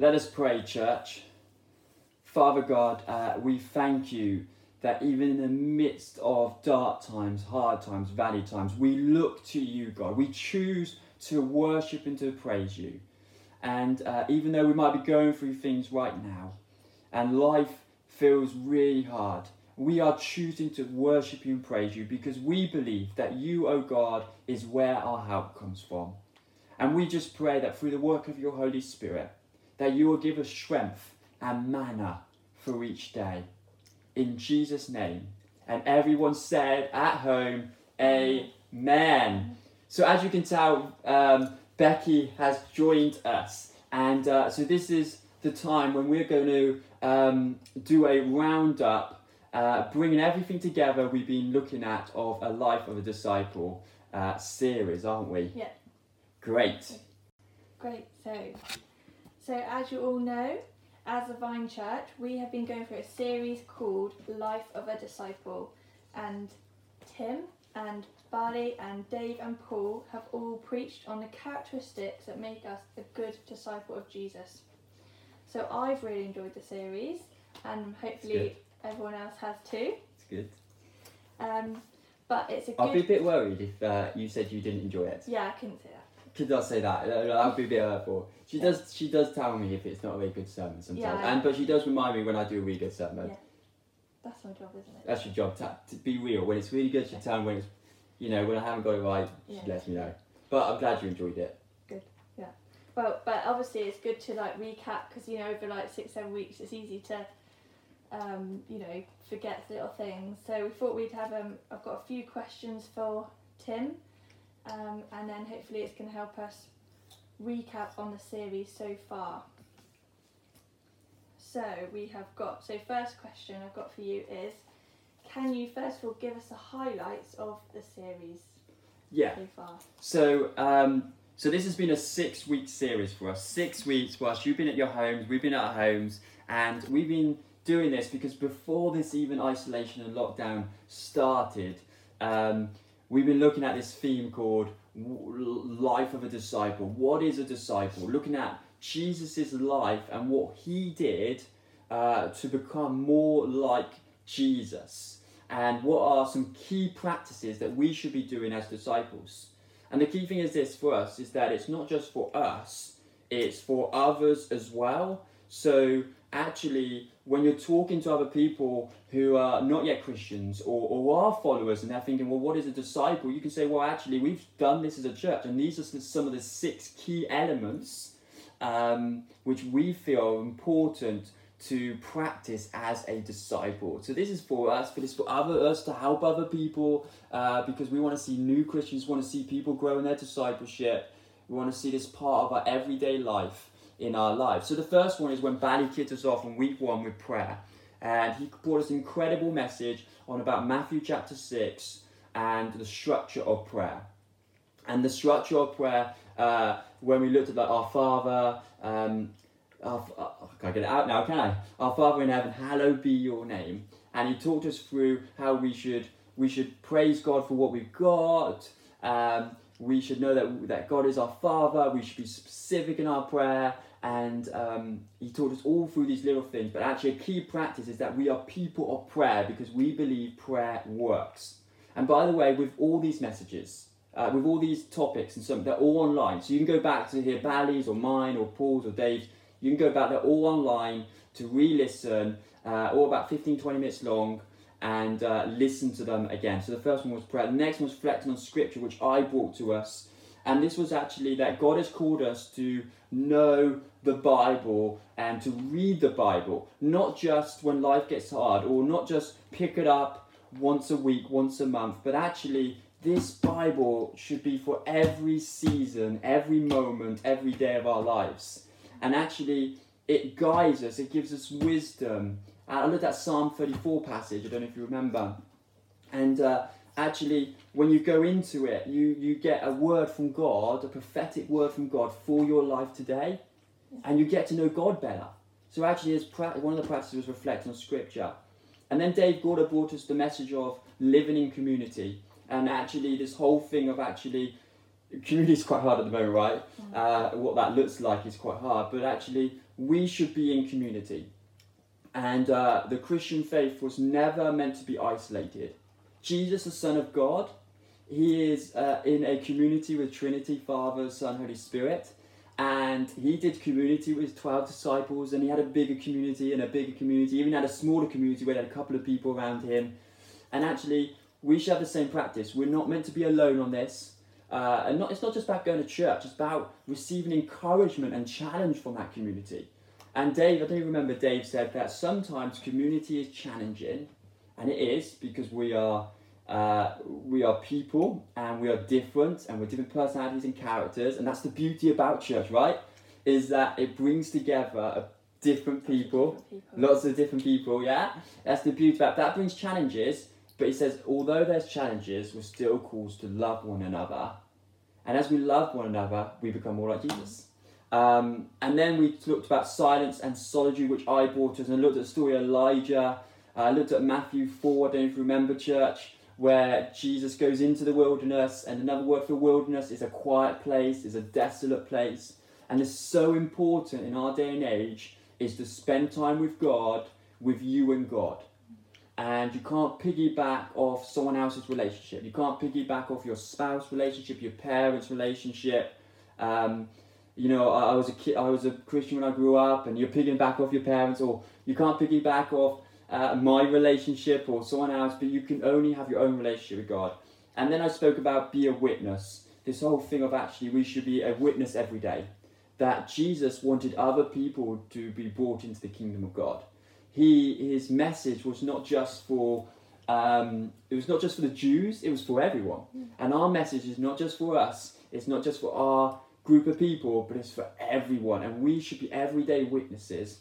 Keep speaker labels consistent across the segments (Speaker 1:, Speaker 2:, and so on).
Speaker 1: Let us pray, church. Father God, uh, we thank you that even in the midst of dark times, hard times, valley times, we look to you, God. We choose to worship and to praise you. And uh, even though we might be going through things right now and life feels really hard, we are choosing to worship you and praise you because we believe that you, O oh God, is where our help comes from. And we just pray that through the work of your Holy Spirit, that you will give us strength and manna for each day. In Jesus' name. And everyone said at home, Amen. So, as you can tell, um, Becky has joined us. And uh, so, this is the time when we're going to um, do a roundup, uh, bringing everything together we've been looking at of a life of a disciple uh, series, aren't we?
Speaker 2: Yeah.
Speaker 1: Great.
Speaker 2: Great. So, so as you all know, as a Vine Church, we have been going through a series called Life of a Disciple, and Tim and Bali and Dave and Paul have all preached on the characteristics that make us a good disciple of Jesus. So I've really enjoyed the series, and hopefully everyone else has too.
Speaker 1: It's good.
Speaker 2: Um, but it's a good.
Speaker 1: I'd be a bit worried if uh, you said you didn't enjoy it.
Speaker 2: Yeah, I couldn't say that.
Speaker 1: Could does say that. I'd be a bit hurtful. She does. She does tell me if it's not a really good sermon sometimes,
Speaker 2: Yeah.
Speaker 1: and but she does remind me when I do a really good sermon.
Speaker 2: Yeah. That's my job, isn't it?
Speaker 1: That's your job to, to be real. When it's really good, she tell me. When it's, you know, when I haven't got it right,
Speaker 2: Yeah.
Speaker 1: she lets me know. But I'm glad you enjoyed it. Good. Yeah.
Speaker 2: Well, but obviously it's good to like recap because you know over like six seven weeks it's easy to, um, you know, forget little things. So we thought we'd have um, I've got a few questions for Tim, um, and then hopefully it's going to help us recap on the series so far. So we have got so first question I've got for you is, can you first of all give us the highlights of the series
Speaker 1: Yeah.
Speaker 2: so far?
Speaker 1: So, um, so this has been a six-week series for us. Six weeks whilst you've been at your homes, we've been at our homes, and we've been doing this because before this even isolation and lockdown started, um, we've been looking at this theme called life of a disciple. What is a disciple? Looking at Jesus' life and what he did uh, to become more like Jesus. And what are some key practices that we should be doing as disciples? And the key thing is this for us is that it's not just for us, it's for others as well. So actually, when you're talking to other people who are not yet Christians or, or are followers and they're thinking, well, what is a disciple? You can say, well, actually, we've done this as a church, and these are some- of the six key elements um, which we feel are important to practice as a disciple. So this is for us, but it's for other us to help other people uh, because we want to see new Christians, want to see people grow in their discipleship. We want to see this part of our everyday life in our lives. So the first one is when Bally kicked us off in week one with prayer. And he brought us an incredible message on about Matthew chapter 6 and the structure of prayer. And the structure of prayer, uh, when we looked at like our Father, um, our, uh, I can't get it out now, can I? Our Father in heaven, hallowed be your name. And he talked us through how we should we should praise God for what we've got. Um, we should know that that God is our Father. We should be specific in our prayer. And um, he taught us all through these little things. But actually, a key practice is that we are people of prayer because we believe prayer works. And by the way, with all these messages, uh, with all these topics and some, they're all online. So you can go back to hear Bally's or mine or Paul's or Dave's. You can go back, they're all online to re listen, uh, all about 15 20 minutes long, and uh, listen to them again. So the first one was prayer. The next one was reflecting on scripture, which I brought to us. And this was actually that God has called us to know the Bible and to read the Bible, not just when life gets hard or not just pick it up once a week, once a month, but actually this Bible should be for every season, every moment, every day of our lives. And actually, it guides us, it gives us wisdom. I looked at Psalm 34 passage, I don't know if you remember. And uh, actually, when you go into it, you, you get a word from God, a prophetic word from God for your life today. And you get to know God better. So actually, it's pra- one of the practices was reflecting on Scripture. And then Dave Gorder brought us the message of living in community. And actually, this whole thing of actually community is quite hard at the moment, right? Uh, what that looks like is quite hard, but actually, we should be in community. And uh, the Christian faith was never meant to be isolated. Jesus, the Son of God, he is uh, in a community with Trinity, Father, Son, Holy Spirit. And he did community with 12 disciples, and he had a bigger community and a bigger community. Even had a smaller community where he had a couple of people around him. And actually, we should have the same practice. We're not meant to be alone on this. Uh, and not, it's not just about going to church, it's about receiving encouragement and challenge from that community. And Dave, I don't even remember Dave said that sometimes community is challenging, and it is because we are uh, we are people and we are different and we're different personalities and characters, and that's the beauty about church, right? Is that it brings together different people,
Speaker 2: Different people.
Speaker 1: lots of different people, yeah? That's the beauty about that brings challenges, but he says although there's challenges, we're still called to love one another. And as we love one another, we become more like Jesus. Um, and then we looked about silence and solitude, which I brought us, and looked at the story of Elijah. I looked at Matthew 4, I don't you remember, church, where Jesus goes into the wilderness, and another word for wilderness is a quiet place, is a desolate place. And it's so important in our day and age is to spend time with God, with you and God. And you can't piggyback off someone else's relationship. You can't piggyback off your spouse relationship, your parents' relationship. Um, you know, I, I was a kid, I was a Christian when I grew up, and you're piggyback off your parents, or you can't piggyback off uh, my relationship or someone else, but you can only have your own relationship with God. And then I spoke about be a witness. This whole thing of actually we should be a witness every day. That Jesus wanted other people to be brought into the kingdom of God. He his message was not just for um, it was not just for the Jews, it was for everyone. And our message is not just for us, it's not just for our group of people, but it's for everyone. And we should be everyday witnesses.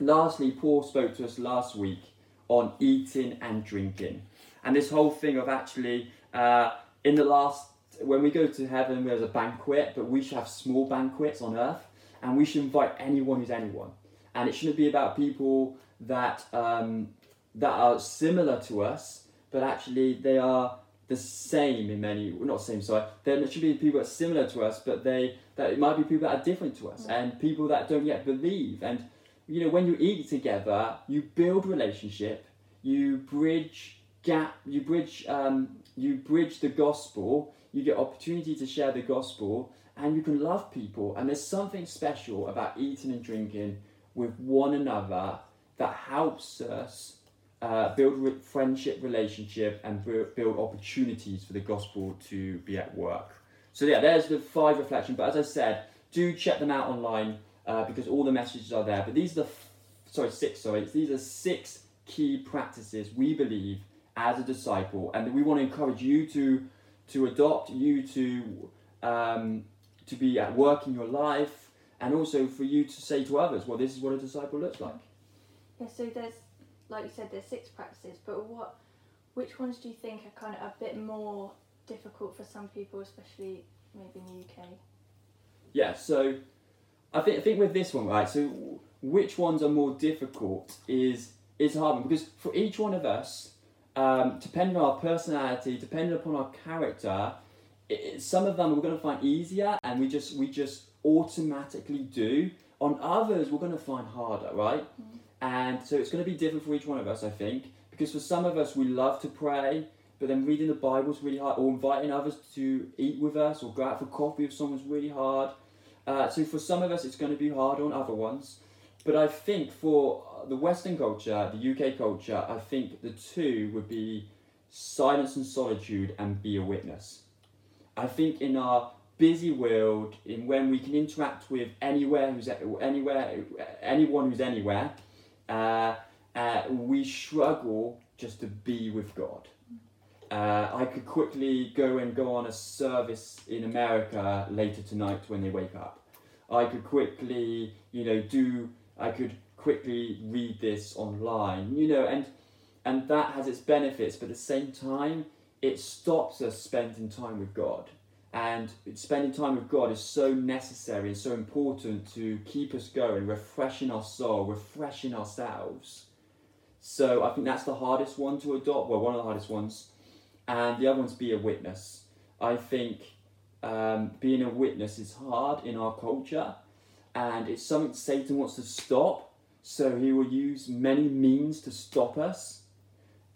Speaker 1: Lastly, Paul spoke to us last week on eating and drinking. And this whole thing of actually, uh, in the last, when we go to heaven, there's a banquet, but we should have small banquets on earth, and we should invite anyone who's anyone. And it shouldn't be about people that um, that are similar to us, but actually they are the same in many, well, not the same, sorry. There should be people that are similar to us, but they that it might be people that are different to us, and people that don't yet believe. And you know, when you eat together, you build relationship, you bridge gap, you bridge, um, you bridge the gospel. You get opportunity to share the gospel, and you can love people. And there's something special about eating and drinking with one another that helps us uh, build re- friendship, relationship, and bu- build opportunities for the gospel to be at work. So yeah, there's the five reflection. But as I said, do check them out online uh, because all the messages are there. But these are the f- sorry six. Sorry, these are six key practices we believe as a disciple, and we want to encourage you to to adopt, you to um, to be at work in your life, and also for you to say to others, well, this is what a disciple looks like.
Speaker 2: Yeah, so there's, like you said, there's six practices, but what, which ones do you think are kind of a bit more difficult for some people, especially maybe in the UK?
Speaker 1: Yeah, so I think I think with this one, right? So which ones are more difficult is is hard because for each one of us, um, depending on our personality, depending upon our character, it, some of them we're going to find easier, and we just we just automatically do. On others, we're going to find harder, right? And so it's going to be different for each one of us, I think, because for some of us we love to pray, but then reading the Bible is really hard, or inviting others to eat with us, or go out for coffee with someone's really hard. Uh, so for some of us, it's going to be hard on other ones. But I think for the Western culture, the UK culture, I think the two would be silence and solitude and be a witness. I think in our busy world, in when we can interact with anywhere who's anywhere, anyone who's anywhere, uh, uh, we struggle just to be with God. Uh, I could quickly go and go on a service in America later tonight when they wake up. I could quickly, you know, do. I could quickly read this online, you know, and and that has its benefits, but at the same time, it stops us spending time with God. And spending time with God is so necessary and so important to keep us going, refreshing our soul, refreshing ourselves. So I think that's the hardest one to adopt. Well, one of the hardest ones, and the other one's be a witness. I think um, being a witness is hard in our culture, and it's something Satan wants to stop. So he will use many means to stop us,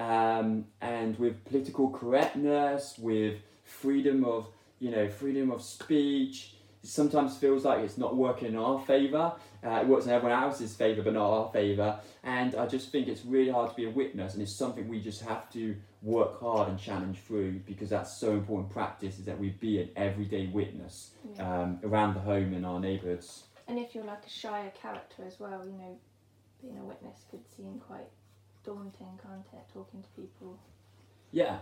Speaker 1: um, and with political correctness, with freedom of you know freedom of speech. Sometimes feels like it's not working in our favour. Uh, it works in everyone else's favour, but not our favour. And I just think it's really hard to be a witness, and it's something we just have to work hard and challenge through because that's so important practice is that we be an everyday witness
Speaker 2: Yeah.
Speaker 1: um, around the home in our neighbourhoods.
Speaker 2: And if you're like a shyer character as well, you know, being a witness could seem quite daunting, can't it? Talking to people
Speaker 1: Yeah,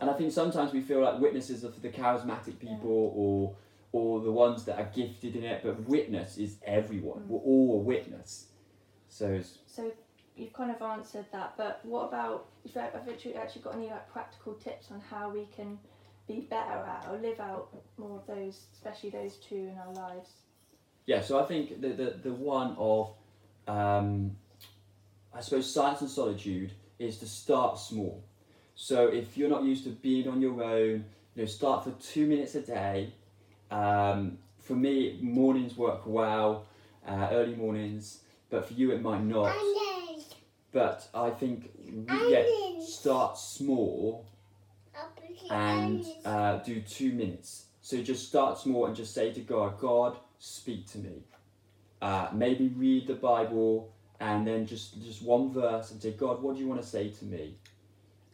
Speaker 1: and I think sometimes we feel like witnesses are for the charismatic people or or the ones that are gifted in it, but witness is everyone.
Speaker 2: Mm.
Speaker 1: We're all a witness. So it's,
Speaker 2: So you've kind of answered that, but what about if you- have you actually got any like practical tips on how we can be better at or live out more of those, especially those two in our lives?
Speaker 1: yeah. So I think the the, the one of um, I suppose silence and solitude is to start small. So if you're not used to being on your own, you know, start for two minutes a day. Um, for me, mornings work well, uh, early mornings, but for you it might not. But I think get start small and uh, do two minutes. So just start small and just say to God, God, speak to me. Uh, maybe read the Bible and then just just one verse and say, God, what do you want to say to me?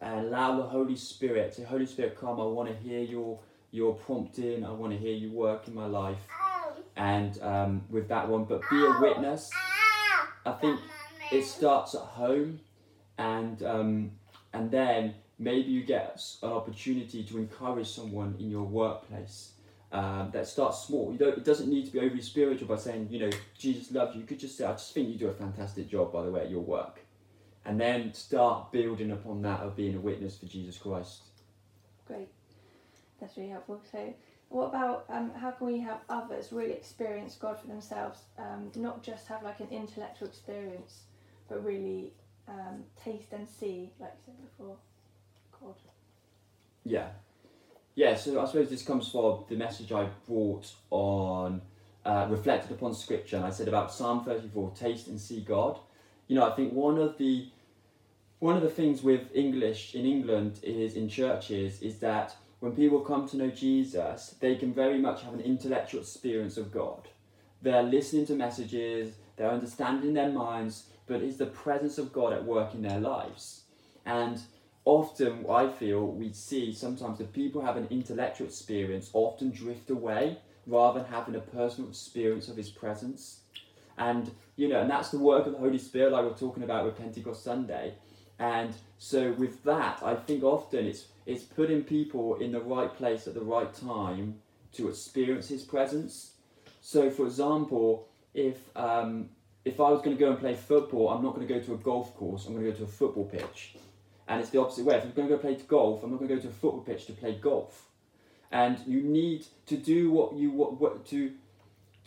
Speaker 1: And allow the Holy Spirit, say, Holy Spirit, come. I want to hear your your prompting. I want to hear you work in my life. And um, with that one, but be a witness. I think it starts at home, and um, and then maybe you get an opportunity to encourage someone in your workplace. Um, that starts small. You don't, it doesn't need to be overly spiritual by saying, you know, Jesus loves you. You could just say, I just think you do a fantastic job, by the way, at your work. And then start building upon that of being a witness for Jesus Christ.
Speaker 2: Great, that's really helpful. So, what about um, how can we help others really experience God for themselves? Um, not just have like an intellectual experience, but really um, taste and see, like you said before, God.
Speaker 1: Yeah. Yeah, so I suppose this comes from the message I brought on, uh, reflected upon scripture, and I said about Psalm 34, taste and see God. You know, I think one of the one of the things with English in England is in churches is that when people come to know Jesus, they can very much have an intellectual experience of God. They're listening to messages, they're understanding their minds, but it's the presence of God at work in their lives. And often I feel we see sometimes the people have an intellectual experience often drift away rather than having a personal experience of his presence. And you know, and that's the work of the Holy Spirit like we're talking about with Pentecost Sunday. And so with that, I think often it's it's putting people in the right place at the right time to experience his presence. So for example, if um, if I was going to go and play football, I'm not going to go to a golf course. I'm going to go to a football pitch. And it's the opposite way. If I'm going to go play golf, I'm not going to go to a football pitch to play golf. And you need to do what you what, what to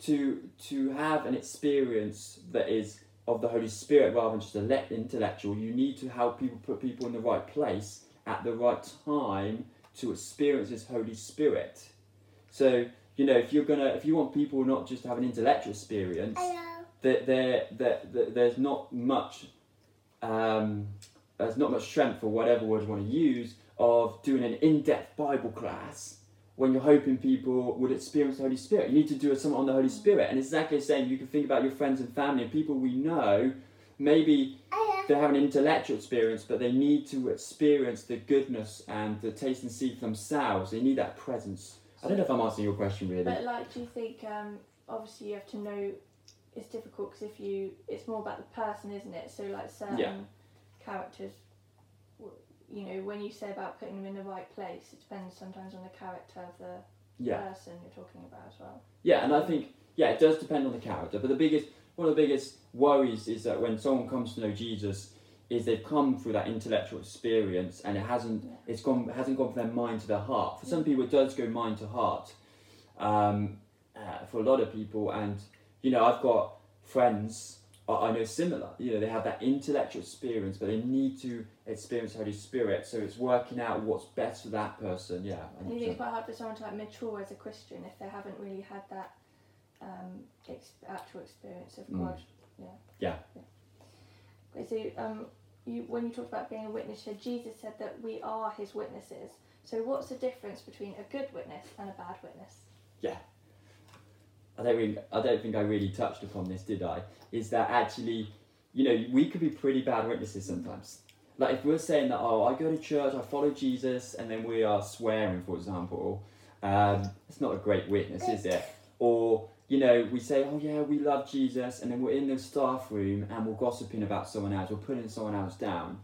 Speaker 1: to to have an experience that is of the Holy Spirit rather than just a le- intellectual. You need to help people put people in the right place at the right time to experience His Holy Spirit. So you know, if you're gonna, if you want people not just to have an intellectual experience, that there, that that there's not much, um, there's not much strength or whatever word you want to use of doing an in-depth Bible class when you're hoping people would experience the Holy Spirit. You need to do it something on the Holy Spirit, and exactly the same. You can think about your friends and family and people we know. Maybe they have an intellectual experience, but they need to experience the goodness and the taste and see for themselves. They need that presence. I don't know if I'm answering your question really.
Speaker 2: But like, do you think um, obviously you have to know it's difficult because if you, it's more about the person, isn't it? So like certain
Speaker 1: Yeah.
Speaker 2: characters, w- you know, when you say about putting them in the right place, it depends sometimes on the character of the
Speaker 1: yeah.
Speaker 2: person you're talking about as well.
Speaker 1: Yeah, and I think yeah, it does depend on the character. But the biggest one of the biggest worries is that when someone comes to know Jesus, is they've come through that intellectual experience and it hasn't
Speaker 2: Yeah.
Speaker 1: it's gone hasn't gone from their mind to their heart. For some people, it does go mind to heart. Um, uh, for a lot of people, and you know, I've got friends I know similar. You know, they have that intellectual experience, but they need to experience Holy Spirit. So it's working out what's best for that person. Yeah.
Speaker 2: I think it's quite hard for someone to like mature as a Christian if they haven't really had that um, ex- actual experience of
Speaker 1: Mm.
Speaker 2: God. Yeah.
Speaker 1: Yeah.
Speaker 2: Okay, so um, you when you talked about being a witness, so Jesus said that we are His witnesses. So what's the difference between a good witness and a bad witness?
Speaker 1: I don't really, I don't think I really touched upon this, did I? Is that actually, you know, we could be pretty bad witnesses sometimes. Like if we're saying that, oh, I go to church, I follow Jesus, and then we are swearing, for example, um, it's not a great witness, is it? Or you know, we say, oh yeah, we love Jesus, and then we're in the staff room and we're gossiping about someone else, we're putting someone else down.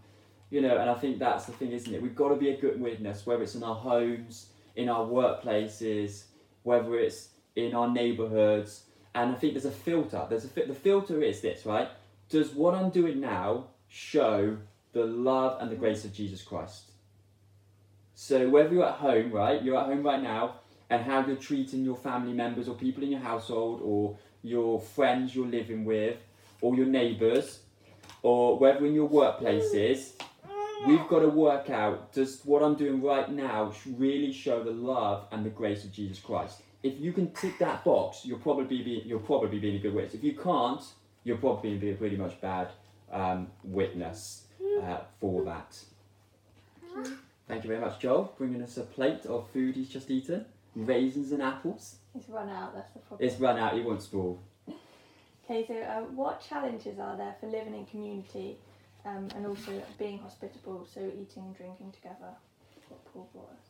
Speaker 1: You know, and I think that's the thing, isn't it? We've got to be a good witness, whether it's in our homes, in our workplaces, whether it's in our neighborhoods. And i think there's a filter. There's a fi- the filter is this right? Does what i'm doing now show the love and the grace of jesus christ? So whether you're at home right you're at home right now and how you're treating your family members or people in your household or your friends you're living with or your neighbors or whether in your workplaces we've got to work out does what i'm doing right now really show the love and the grace of jesus christ if you can tick that box, you'll probably be you'll probably be a good witness. If you can't, you're probably be a pretty much bad um, witness uh, for that. Thank you very much, Joel, bringing us a plate of food he's just eaten, raisins and apples.
Speaker 2: It's run out. That's the problem.
Speaker 1: It's run out. He wants more.
Speaker 2: Okay, so uh, what challenges are there for living in community um, and also being hospitable, so eating and drinking together? What Paul brought us.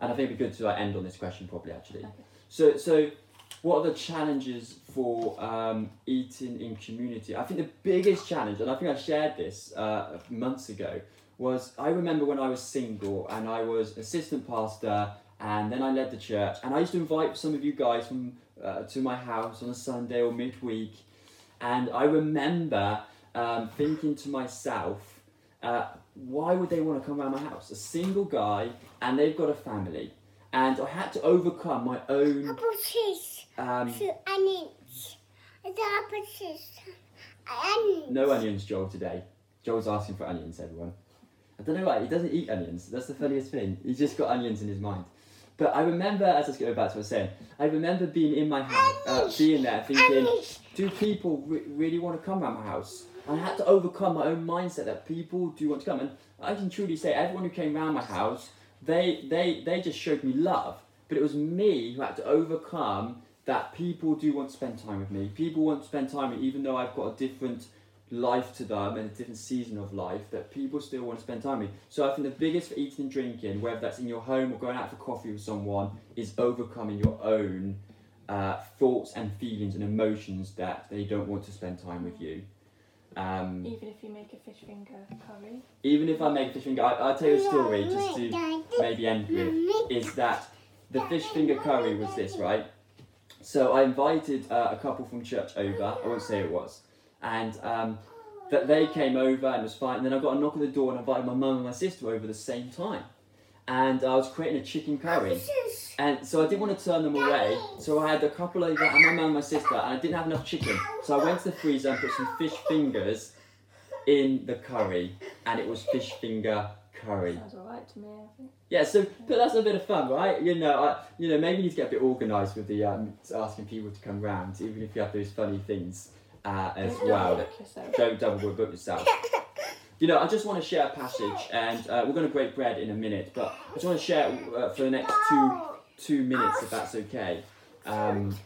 Speaker 1: And I think it'd be good to like, end on this question probably actually.
Speaker 2: Okay.
Speaker 1: So, so what are the challenges for um, eating in community? I think the biggest challenge, and I think I shared this uh, months ago, was I remember when I was single and I was assistant pastor, and then I led the church, and I used to invite some of you guys from uh, to my house on a Sunday or midweek, and I remember um, thinking to myself, uh, why would they want to come around my house? A single guy, and they've got a family, and I had to overcome my own.
Speaker 3: Apple cheese.
Speaker 1: Um,
Speaker 3: onions. It's apple cheese. Onions.
Speaker 1: no onions, Joel, today. Joel's asking for onions, everyone. I don't know why, he doesn't eat onions. That's the funniest thing. He's just got onions in his mind. But I remember, as I was going back to what I was saying, I remember being in my house, uh, being there, thinking, do people re- really want to come around my house? And I had to overcome my own mindset that people do want to come. And I can truly say, everyone who came around my house, they, they, they just showed me love. But it was me who had to overcome that people do want to spend time with me. People want to spend time with me, even though I've got a different life to them and a different season of life, that people still want to spend time with. So I think the biggest for eating and drinking, whether that's in your home or going out for coffee with someone, is overcoming your own uh, thoughts and feelings and emotions that they don't want to spend time with you. Um,
Speaker 2: Even if you make a fish finger curry.
Speaker 1: even if I make a fish finger, I, I'll tell you a story just to maybe end with is that the fish finger curry was this, right? So I invited uh, a couple from church over. I won't say it was, and um, that they came over and it was fine. And then I got a knock on the door and I invited my mum and my sister over at the same time, and I was creating a chicken curry. And so I didn't want to turn them away. So I had a couple over and my mum and my sister, and I didn't have enough chicken. So I went to the freezer and put some fish fingers in the curry, and it was fish finger curry.
Speaker 2: Sounds alright to me, I think.
Speaker 1: Yeah, so but that's a bit of fun, right? You know, I, you know, maybe you need to get a bit organised with the um, asking people to come round, even if you have those funny things uh, as
Speaker 2: Don't
Speaker 1: well.
Speaker 2: yourself.
Speaker 1: Don't double book yourself. You know, I just want to share a passage, and uh, we're going to break bread in a minute, but I just want to share uh, for the next two two minutes, if that's okay, um,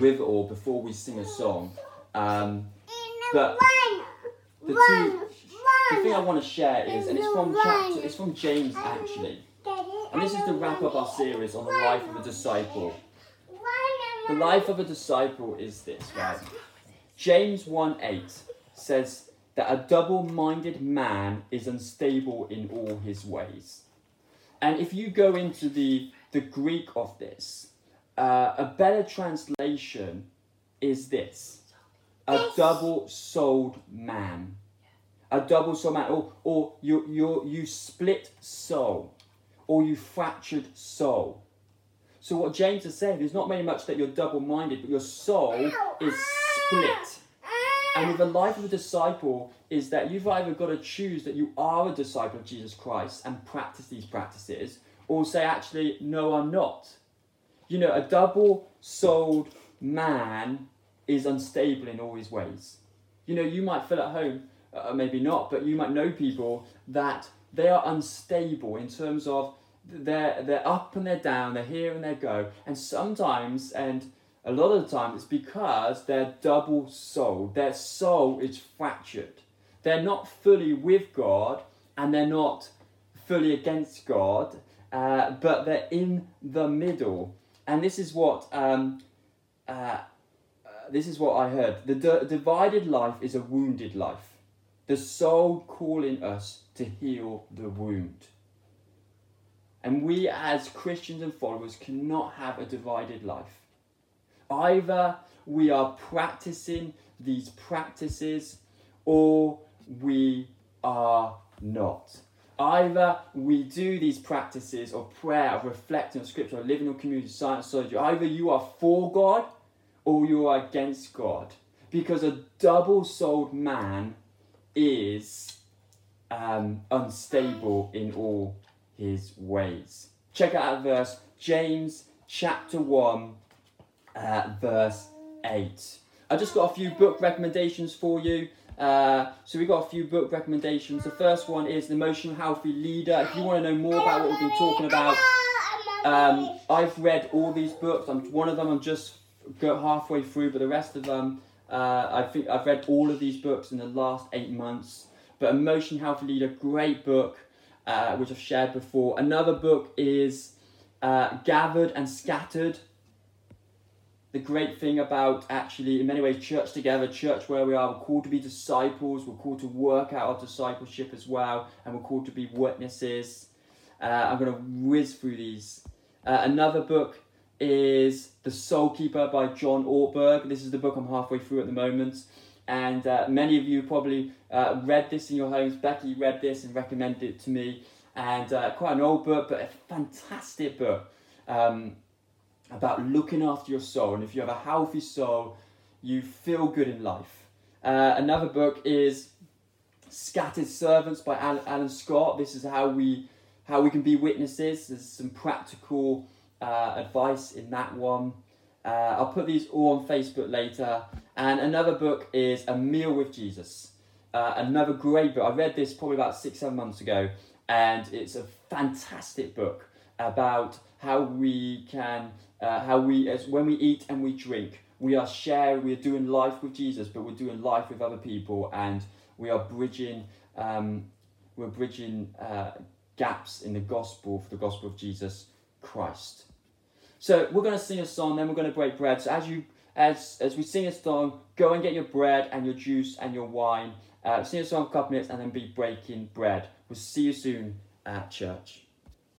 Speaker 1: with or before we sing a song. Um, but the two, the thing I want to share is, and it's from chapter, it's from James actually, and this is to wrap up our series on the life of a disciple. The life of a disciple is this, right? James 1 8 says that a double minded man is unstable in all his ways. And if you go into the, the Greek of this, uh, a better translation is this a double souled man. A double souled man, or, or you, you, you split soul, or you fractured soul. So what James is saying is not very much that you're double-minded, but your soul is split. And with the life of a disciple is that you've either got to choose that you are a disciple of Jesus Christ and practice these practices, or say, actually, no, I'm not. You know, a double souled man is unstable in all his ways. You know, you might feel at home, uh, maybe not, but you might know people that they are unstable in terms of they're, they're up and they're down, they're here and they go. And sometimes, and a lot of the time, it's because they're double souled. Their soul is fractured. They're not fully with God and they're not fully against God, uh, but they're in the middle. And this is what um, uh, uh, this is what I heard. The d- divided life is a wounded life. The soul calling us to heal the wound. And we as Christians and followers cannot have a divided life. Either we are practicing these practices or we are not. Either we do these practices of prayer, of reflecting on scripture, of living in community, science, surgery. Either you are for God or you are against God. Because a double souled man is um, unstable in all his ways. Check out verse, James chapter 1, uh, verse 8. I just got a few book recommendations for you. Uh, so we've got a few book recommendations. The first one is The Emotional Healthy Leader. If you want to know more about what we've been talking about, um, I've read all these books. I'm, one of them I'm just go halfway through, but the rest of them, uh, I think I've read all of these books in the last eight months. But Emotional Healthy Leader, great book, uh, which I've shared before. Another book is uh, Gathered and Scattered the great thing about actually, in many ways, church together, church where we are, we're called to be disciples, we're called to work out our discipleship as well, and we're called to be witnesses. Uh, I'm going to whiz through these. Uh, another book is The Soul Keeper by John Ortberg. This is the book I'm halfway through at the moment. And uh, many of you probably uh, read this in your homes. Becky read this and recommended it to me. And uh, quite an old book, but a fantastic book. Um, about looking after your soul. And if you have a healthy soul, you feel good in life. Uh, another book is Scattered Servants by Alan Scott. This is how we how we can be witnesses. There's some practical uh, advice in that one. Uh, I'll put these all on Facebook later. And another book is A Meal with Jesus. Uh, another great book. I read this probably about six, seven months ago, and it's a fantastic book about how we can uh, how we, as when we eat and we drink, we are sharing, we are doing life with Jesus, but we're doing life with other people, and we are bridging, um, we're bridging uh, gaps in the gospel for the gospel of Jesus Christ. So we're going to sing a song, then we're going to break bread. So as you, as as we sing a song, go and get your bread and your juice and your wine. Uh, sing a song a couple minutes, and then be breaking bread. We'll see you soon at church.